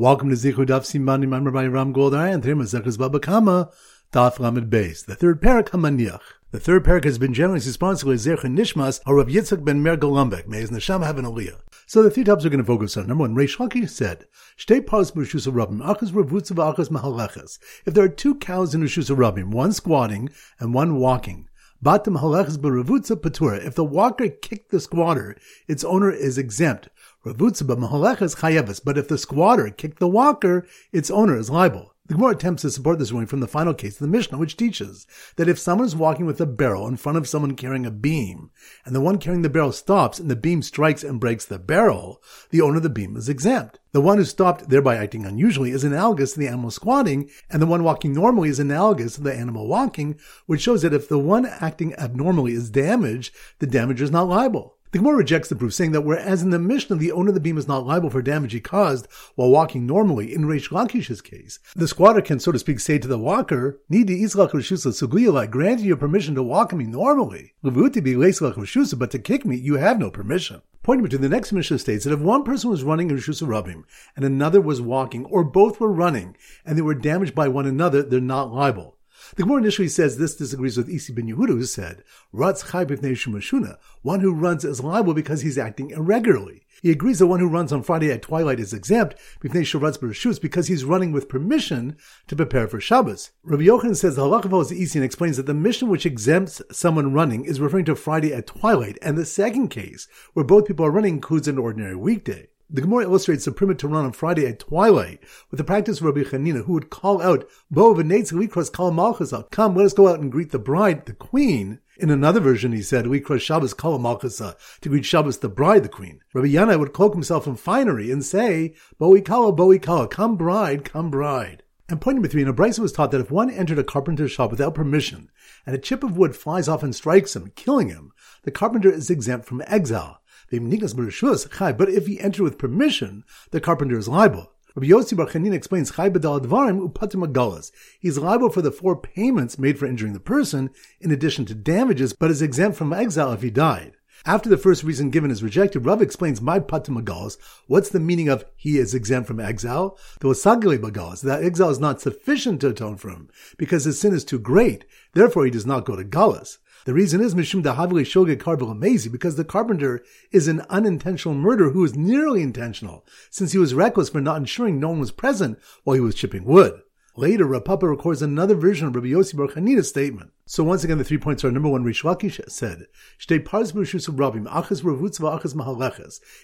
Welcome to Zichru Daf Siman remember by Ram Goldhar and Trim Zechus Bava Kamma Daf Lamed Beis. The third parak Hamaniach. The third parak has been generously sponsored by Zerch Nishmas or Rav Yitzchak ben Mer Golambek. May his neshama have an aliyah. So the three topics we're going to focus on. Number one, Reish Lakish said, "Shtei paras b'rishus rabim, ravutza v'achas mahaleches." If there are two cows in rishus rabim, one squatting and one walking, Batim halechas b'ravutza patura. If the walker kicked the squatter, its owner is exempt. But if the squatter kicked the walker, its owner is liable. The Gemara attempts to support this ruling from the final case of the Mishnah, which teaches that if someone is walking with a barrel in front of someone carrying a beam, and the one carrying the barrel stops and the beam strikes and breaks the barrel, the owner of the beam is exempt. The one who stopped, thereby acting unusually, is analogous to the animal squatting, and the one walking normally is analogous to the animal walking, which shows that if the one acting abnormally is damaged, the damager is not liable. The Gemara rejects the proof, saying that whereas in the Mishnah the owner of the beam is not liable for damage he caused while walking normally, in Reish Lakish's case, the squatter can, so to speak, say to the walker, Nidi Islach Rishusa Suguyala, I grant you permission to walk me normally. Levuti be Rishusa, but to kick me, you have no permission. Pointing to the next Mishnah states that if one person was running in Rishus Rabim and another was walking, or both were running and they were damaged by one another, they're not liable. The Gemara initially says this disagrees with Isi ben Yehuda, who said, Ratz chai shumashuna, one who runs is liable because he's acting irregularly. He agrees that one who runs on Friday at twilight is exempt because he's running with permission to prepare for Shabbos. Rabbi Yochanan says the halacha is easy and explains that the Mishnah which exempts someone running is referring to Friday at twilight, and the second case, where both people are running, includes an ordinary weekday. The Gemara illustrates the primitive to run on Friday at twilight with the practice of Rabbi Chanina, who would call out, Bo v'neitz likros kal malchasa, come, let us go out and greet the bride, the queen. In another version, he said, we cross Shabbos kal malchasa, to greet Shabbos, the bride, the queen. Rabbi Yannai would cloak himself in finery and say, Bo kala, bo kala, come bride, come bride. And point number three, in a Brisa was taught that if one entered a carpenter's shop without permission, and a chip of wood flies off and strikes him, killing him, the carpenter is exempt from exile. But if he entered with permission, the carpenter is liable. Rabbi Yossi Bar Chanina explains Chai Badal Advarim Upatim Agalas. He's liable for the four payments made for injuring the person, in addition to damages, but is exempt from exile if he died. After the first reason given is rejected, Rav explains my patim agalas. What's the meaning of he is exempt from exile? The wasagile bagalas. That exile is not sufficient to atone for him because his sin is too great. Therefore, he does not go to galas. The reason is Mishum Dahavli Shoge Karbel Amazing, because the carpenter is an unintentional murderer who is nearly intentional, since he was reckless for not ensuring no one was present while he was chipping wood. Later, Rav Papa records another version of Rabbi Yossi Bar Chanina's statement. So once again, the three points are number one, Reish Lakish said.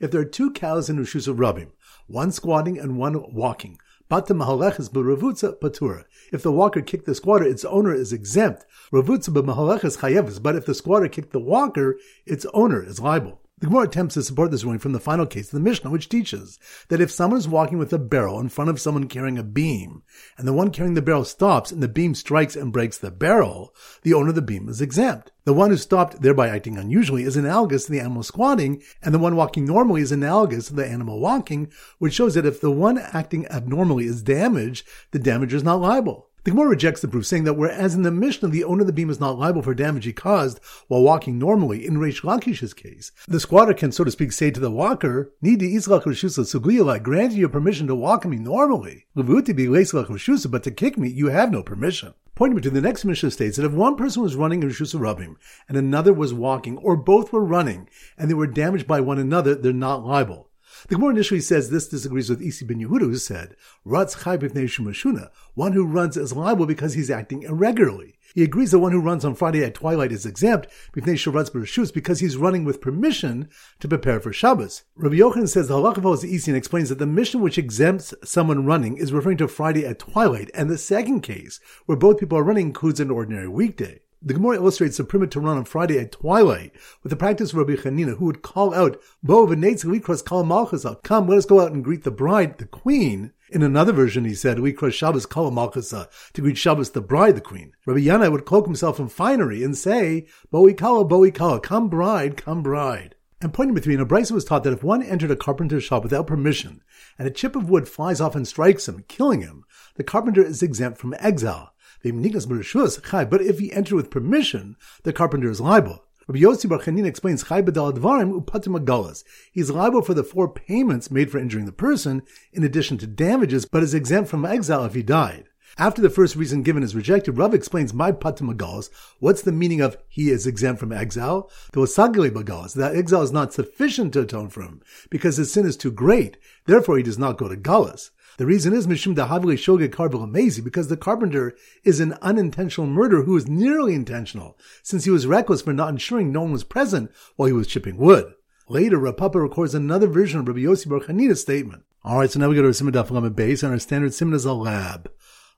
If there are two cows in rishus rabim, one squatting and one walking, Mahaleches. If the walker kicked the squatter, its owner is exempt. B'mahaleches. But if the squatter kicked the walker, its owner is liable. The Gemara attempts to support this ruling from the final case of the Mishnah, which teaches that if someone is walking with a barrel in front of someone carrying a beam, and the one carrying the barrel stops and the beam strikes and breaks the barrel, the owner of the beam is exempt. The one who stopped, thereby acting unusually, is analogous to the animal squatting, and the one walking normally is analogous to the animal walking, which shows that if the one acting abnormally is damaged, the damager is not liable. The Gemara rejects the proof, saying that whereas in the Mishnah the owner of the beam is not liable for damage he caused while walking normally, in Reish Lakish's case, the squatter can, so to speak, say to the walker, Nidi Islach Rishusa Suguyala, I grant you permission to walk me normally. Be Rishusa, but to kick me, you have no permission. Pointing to the next Mishnah states that if one person was running in Rishus Rabim and another was walking, or both were running and they were damaged by one another, they're not liable. The Gemara initially says this disagrees with Isi ben Yehuda, who said, Ratz chai shumashuna, one who runs is liable because he's acting irregularly. He agrees that one who runs on Friday at twilight is exempt because he's running with permission to prepare for Shabbos. Rabbi Yochanan says the halacha is easy and explains that the Mishnah which exempts someone running is referring to Friday at twilight, and the second case, where both people are running, includes an ordinary weekday. The Gemara illustrates the to run on Friday at twilight with the practice of Rabbi Chanina, who would call out, Bo likros kal malchasa, come, let us go out and greet the bride, the queen. In another version, he said, we cross Shabbos kal malchasa, to greet Shabbos, the bride, the queen. Rabbi Yannai would cloak himself in finery and say, Bo kala, bo kala, come bride, come bride. And point number three, in a Brisa was taught that if one entered a carpenter's shop without permission, and a chip of wood flies off and strikes him, killing him, the carpenter is exempt from exile. But if he entered with permission, the carpenter is liable. Rabbi Yossi Bar Chanina explains Upatim Agalas. He's liable for the four payments made for injuring the person, in addition to damages, but is exempt from exile if he died. After the first reason given is rejected, Rav explains my patim. What's the meaning of he is exempt from exile? The wasagili magalas. That exile is not sufficient to atone for him because his sin is too great. Therefore, he does not go to galus. The reason is Mishum Dahavli Shogeg Carvel Amazi, because the carpenter is an unintentional murderer who is nearly intentional, since he was reckless for not ensuring no one was present while he was chipping wood. Later, Rav Papa records another version of Rabbi Yossi Bar statement. Alright, so now we go to Siman Daf base, and our standard Siman is a lab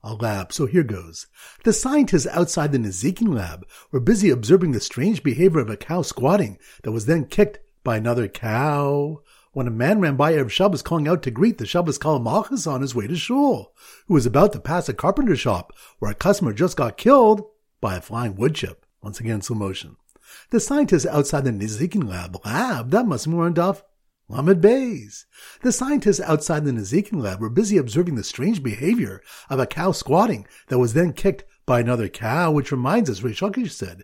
a lab. So here goes. The scientists outside the Nezikin lab were busy observing the strange behavior of a cow squatting that was then kicked by another cow. When a man ran by Erev Shabbos calling out to greet the Shabbos Kalamachas on his way to shul, who was about to pass a carpenter shop where a customer just got killed by a flying wood chip. Once again, slow motion. The scientists outside the Nezikin lab, lab, that must have been off Lamed Bays. The scientists outside the Nezikin lab were busy observing the strange behavior of a cow squatting that was then kicked by another cow, which reminds us, Reish Lakish said,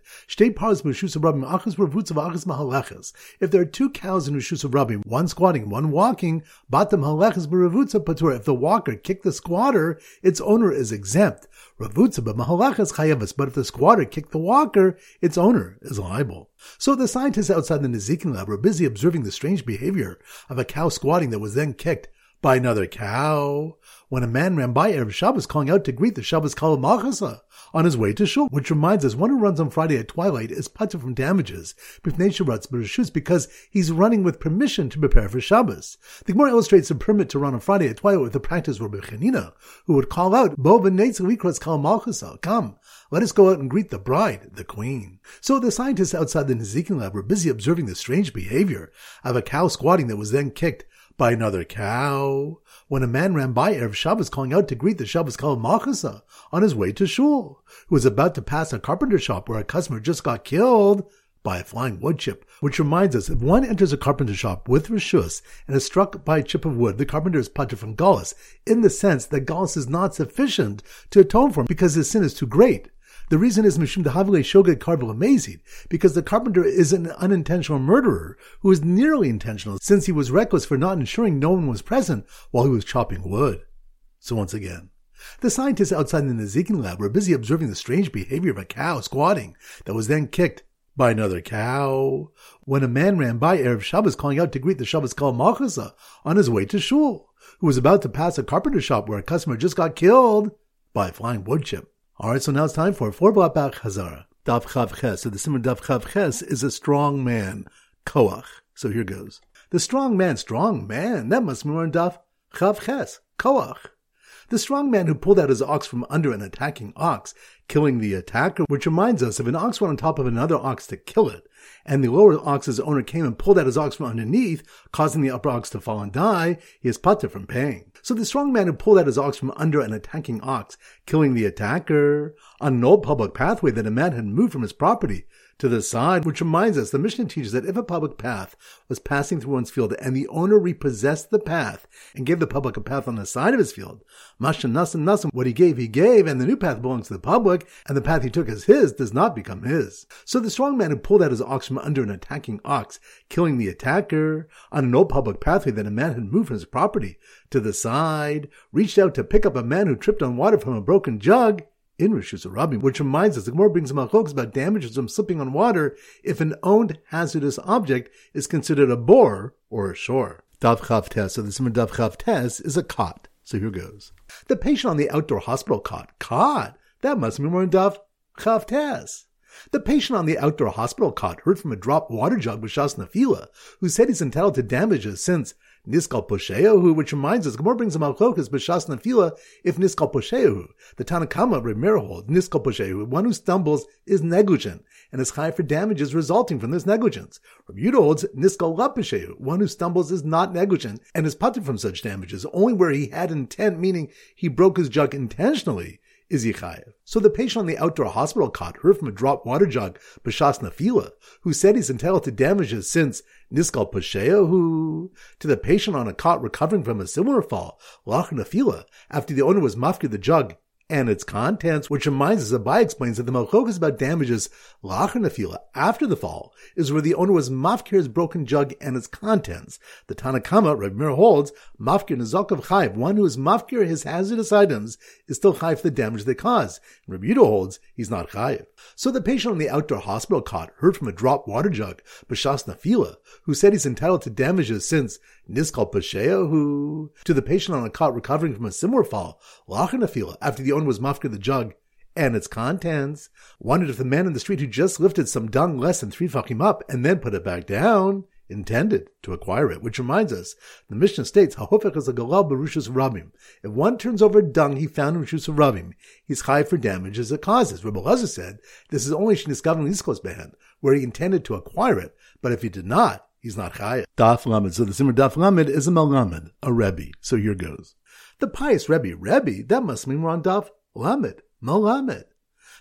If there are two cows in Rishus Rabim, one squatting, one walking, Patur. If the walker kicked the squatter, its owner is exempt. But if the squatter kicked the walker, its owner is liable. So the scientists outside the Nezikin lab were busy observing the strange behavior of a cow squatting that was then kicked by another cow when a man ran by Erev Shabbos calling out to greet the Shabbos Kal Machasa on his way to shul, which reminds us one who runs on Friday at twilight is patur from damages because he's running with permission to prepare for Shabbos. The Gemara illustrates the permit to run on Friday at twilight with the practice of Chanina, who would call out, Bo Kal Malchasa, come, let us go out and greet the bride, the queen. So the scientists outside the Nezikin lab were busy observing the strange behavior of a cow squatting that was then kicked by another cow when a man ran by Erev Shabbos calling out to greet the Shabbos Kal Machasa on his way to shul, who was about to pass a carpenter shop where a customer just got killed by a flying wood chip. Which reminds us, if one enters a carpenter shop with rishus and is struck by a chip of wood, the carpenter is patur from galus, in the sense that galus is not sufficient to atone for him because his sin is too great. The reason is Mishum Dehavile Shogeg Carvel Amazing, because the carpenter is an unintentional murderer who is nearly intentional since he was reckless for not ensuring no one was present while he was chopping wood. So once again, the scientists outside the Nezikin lab were busy observing the strange behavior of a cow squatting that was then kicked by another cow when a man ran by Erev Shabbos calling out to greet the Shabbos Kal Malchasa on his way to shul, who was about to pass a carpenter shop where a customer just got killed by a flying wood chip. All right, so now it's time for four back Hazara. Daf Chav Ches. So the simmer Daf Chav Ches is a strong man, Koach. So here goes. The strong man, strong man. That must be more in Daf Chav Ches, Koach. The strong man who pulled out his ox from under an attacking ox, killing the attacker, which reminds us if an ox went on top of another ox to kill it, and the lower ox's owner came and pulled out his ox from underneath, causing the upper ox to fall and die, he is patur from paying. So the strong man who pulled out his ox from under an attacking ox, killing the attacker, on an old public pathway that a man had moved from his property, to the side, which reminds us the Mishnah teaches that if a public path was passing through one's field and the owner repossessed the path and gave the public a path on the side of his field, Masha Nasim Nasim, what he gave, he gave, and the new path belongs to the public, and the path he took as his does not become his. So the strong man who pulled out his ox from under an attacking ox, killing the attacker, on an old public pathway that a man had moved from his property to the side, reached out to pick up a man who tripped on water from a broken jug, in Rishus Rabim, which reminds us, the Gemara brings machloks about damages from slipping on water if an owned hazardous object is considered a bore or a shore. Dav Chav Tes, so the Siman Dav Chav Tes is a cot. So here goes. The patient on the outdoor hospital cot, cot, that must be more in Dav Chav Tes. The patient on the outdoor hospital cot heard from a dropped water jug with Shas Nafila, who said he's entitled to damages since Niskal Posheyahu, which reminds us, Gemara brings a Malchokas B'Shas Nafila, if Niskal Posheyahu. The Tanakama Remir holds, Niskal Posheyahu, one who stumbles is negligent, and is high for damages resulting from this negligence. Yudah holds, Niskal Lapeshehu, one who stumbles is not negligent, and is putted from such damages, only where he had intent, meaning he broke his jug intentionally, is Yichayev. So the patient on the outdoor hospital cot heard from a dropped water jug, Bashas Nafila, who said he's entitled to damages since Niskal Pashea, who, to the patient on a cot recovering from a similar fall, Lach Nafila, after the owner was mafkid the jug and its contents, which reminds us that Bai explains that the Malchok about damages lachar nefila after the fall is where the owner was mafkir's broken jug and its contents. The Tanakama, Reb Meir holds, mafkir nezakav chayv, one who is mafkir his hazardous items is still chayv for the damage they cause. And Reb Yudah holds he's not chayv. So the patient on the outdoor hospital cot heard from a drop water jug, Bashas Nafila, who said he's entitled to damages since Niskal Pashea, who, to the patient on a cot recovering from a similar fall, lachar nefila, after the owner was mafkir the jug and its contents, wondered if the man in the street who just lifted some dung less than three fakim up and then put it back down intended to acquire it, which reminds us, the Mishnah states, Hahofech is a galal berushus rabim. If one turns over dung he found in Rishus Rabim, he's high for damages it causes. Rabbi Lazar said, this is only Shnisgavin Iskos Behan, where he intended to acquire it, but if he did not, he's not chayav. Daf Lamed. So the Simmer Daf Lamed is a Melamed, a Rebbe. So here goes. The pious Rebbe, Rebbe, that must mean we're on Daf Lamed, Melamed.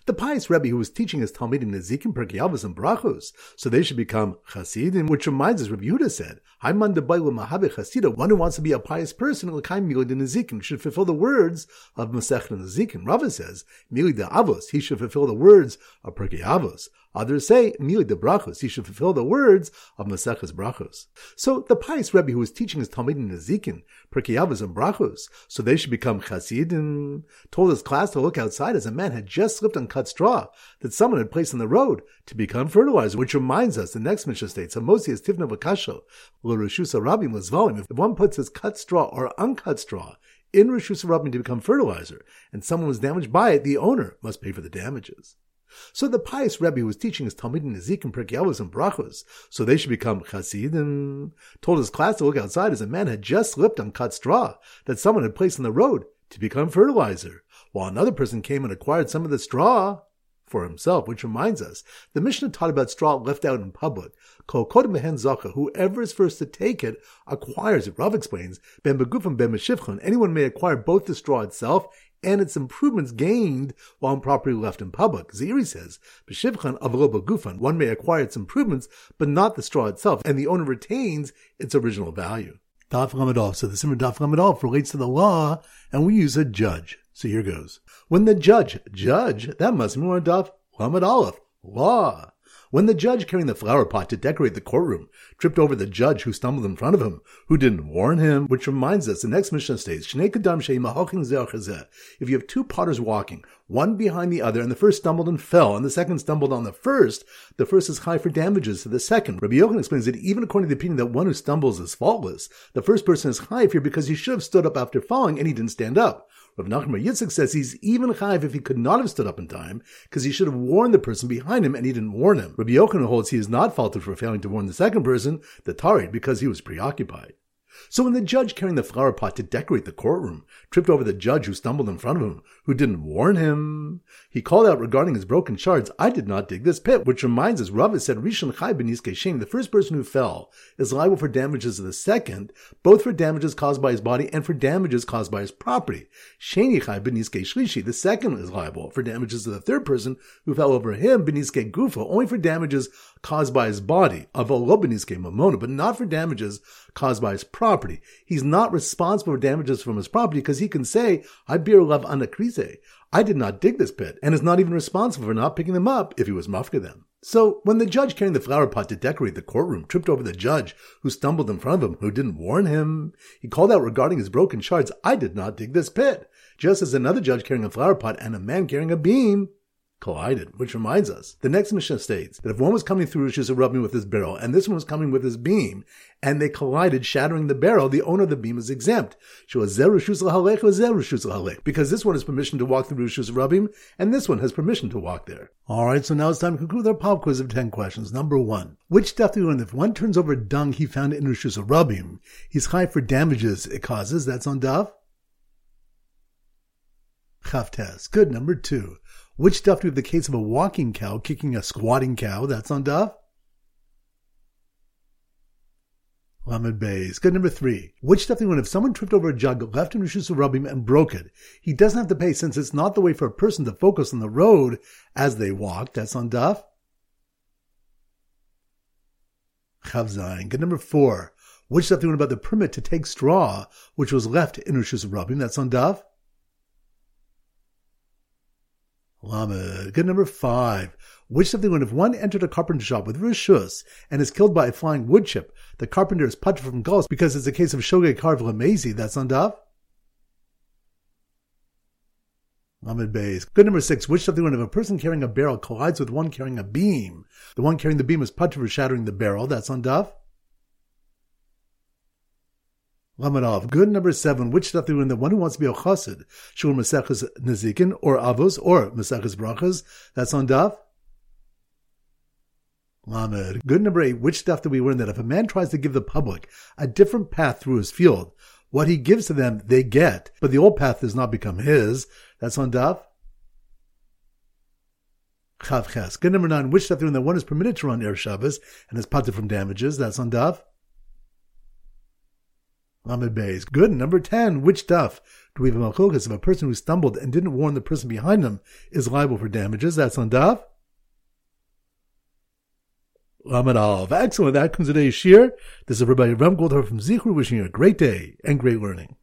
The pious Rebbe who was teaching his Talmidim Nezikim, Perkei and Brachos, so they should become Chasidim, which reminds us, Rabbi Yehuda said, Haiman mahabe Chasida, one who wants to be a pious person, L'kaim Mili de Nezikim, should fulfill the words of Masech Nezikim. Rava says, Mili de Avos, he should fulfill the words of Perkei Avos. Others say, Mili de Brachos, he should fulfill the words of Maseches Brachos. So the pious Rebbe who was teaching his Talmidim Nezikin, Perkei Avos and Brachos, so they should become Chasidim, told his class to look outside as a man had just slipped on cut straw that someone had placed on the road to become fertilizer, which reminds us, the next Mishnah states, Amosias Tivna Vakasho, L'Rishus Rabim L'Zvalim, if one puts his cut straw or uncut straw in Rishus Rabim to become fertilizer, and someone was damaged by it, the owner must pay for the damages. So the pious Rebbe who was teaching his Talmidim Nezikim, Perkei and Brachos, so they should become Chasidim, told his class to look outside as a man had just slipped on cut straw that someone had placed on the road to become fertilizer, while another person came and acquired some of the straw for himself, which reminds us, the Mishnah taught about straw left out in public. Whoever is first to take it acquires it. Rav explains, Ben Begufim Ben anyone may acquire both the straw itself and its improvements gained while improperly left in public. Ziri says, B'shivchan avroba gufan, one may acquire its improvements, but not the straw itself, and the owner retains its original value. Daf Ramadol. So the Simmer Daf Ramadol relates to the law, and we use a judge. So here goes. When the judge, judge, that must be mean Daf Ramadolov, law. When the judge carrying the flower pot to decorate the courtroom tripped over the judge who stumbled in front of him, who didn't warn him, which reminds us, the next Mishnah states, if you have two potters walking, one behind the other, and the first stumbled and fell, and the second stumbled on the first, the first is high for damages to the second. Rabbi Yochanan explains that even according to the opinion that one who stumbles is faultless, the first person is high here because he should have stood up after falling and he didn't stand up. Rav Nachman Yitzchak says he's even chayiv if he could not have stood up in time, because he should have warned the person behind him and he didn't warn him. Rabbi Yochanan holds he is not faulted for failing to warn the second person, the Tarid, because he was preoccupied. So when the judge carrying the flower pot to decorate the courtroom tripped over the judge who stumbled in front of him, who didn't warn him, he called out regarding his broken shards, I did not dig this pit, which reminds us, Rav said, Rishon Chai Beniske Shem, the first person who fell, is liable for damages of the second, both for damages caused by his body and for damages caused by his property. Sheni Chai Beniske Shlishi, the second is liable for damages of the third person who fell over him, Beniske Gufa, only for damages caused by his body, Mamona, but not for damages caused by his property. He's not responsible for damages from his property because he can say, I bear love anakrise. I did not dig this pit, and is not even responsible for not picking them up if he was mafka them. So, when the judge carrying the flower pot to decorate the courtroom tripped over the judge who stumbled in front of him, who didn't warn him, he called out regarding his broken shards, I did not dig this pit. Just as another judge carrying a flower pot and a man carrying a beam collided, which reminds us, the next Mishnah states that if one was coming through Rishus Harabim with his barrel, and this one was coming with his beam, and they collided, shattering the barrel, the owner of the beam is exempt. Because this one has permission to walk through Rishus Harabim, and this one has permission to walk there. Alright, so now it's time to conclude our pop quiz of 10 questions. Number one. Which stuff do? If one turns over dung he found in Rishus Harabim, he's high for damages it causes. That's on Daf. Chavtes. Good. Number two. Which stuff do we have the case of a walking cow kicking a squatting cow? That's on Daf. Lamed Bays. Good number three. Which stuff do we want if someone tripped over a jug, left in Rishus Rabim, and broke it? He doesn't have to pay since it's not the way for a person to focus on the road as they walk. That's on Daf. Chavzayin. Good number four. Which stuff do we want about the permit to take straw, which was left in Rishus Rabim? That's on Daf. Lamed. Good number five. Which the one if one entered a carpenter shop with rishus and is killed by a flying wood chip, the carpenter is patur from ghost because it's a case of shogeg karv lamezi. That's on Dav. Lamed Beis. Good number six. Which the one if a person carrying a barrel collides with one carrying a beam, the one carrying the beam is patur for shattering the barrel. That's on Dav. Lamadov. Good number seven. Which stuff do in the one who wants to be a chassid? Shul Maseches Nezikin or Avos or Maseches Brachas. That's on Daf. Lamed. Good number eight. Which stuff do we learn that if a man tries to give the public a different path through his field, what he gives to them they get, but the old path does not become his. That's on Daf. Chavches. Good number nine. Which stuff do we learn that one is permitted to run air Shabbos and is patur from damages? That's on Daf. Lamed Beis. Good. Number 10. Which stuff do we have a malchokas if a person who stumbled and didn't warn the person behind them is liable for damages? That's on Daf. Lamed Alv. Excellent. That comes today's shiur. This is everybody Ram Goldhar from Zichru wishing you a great day and great learning.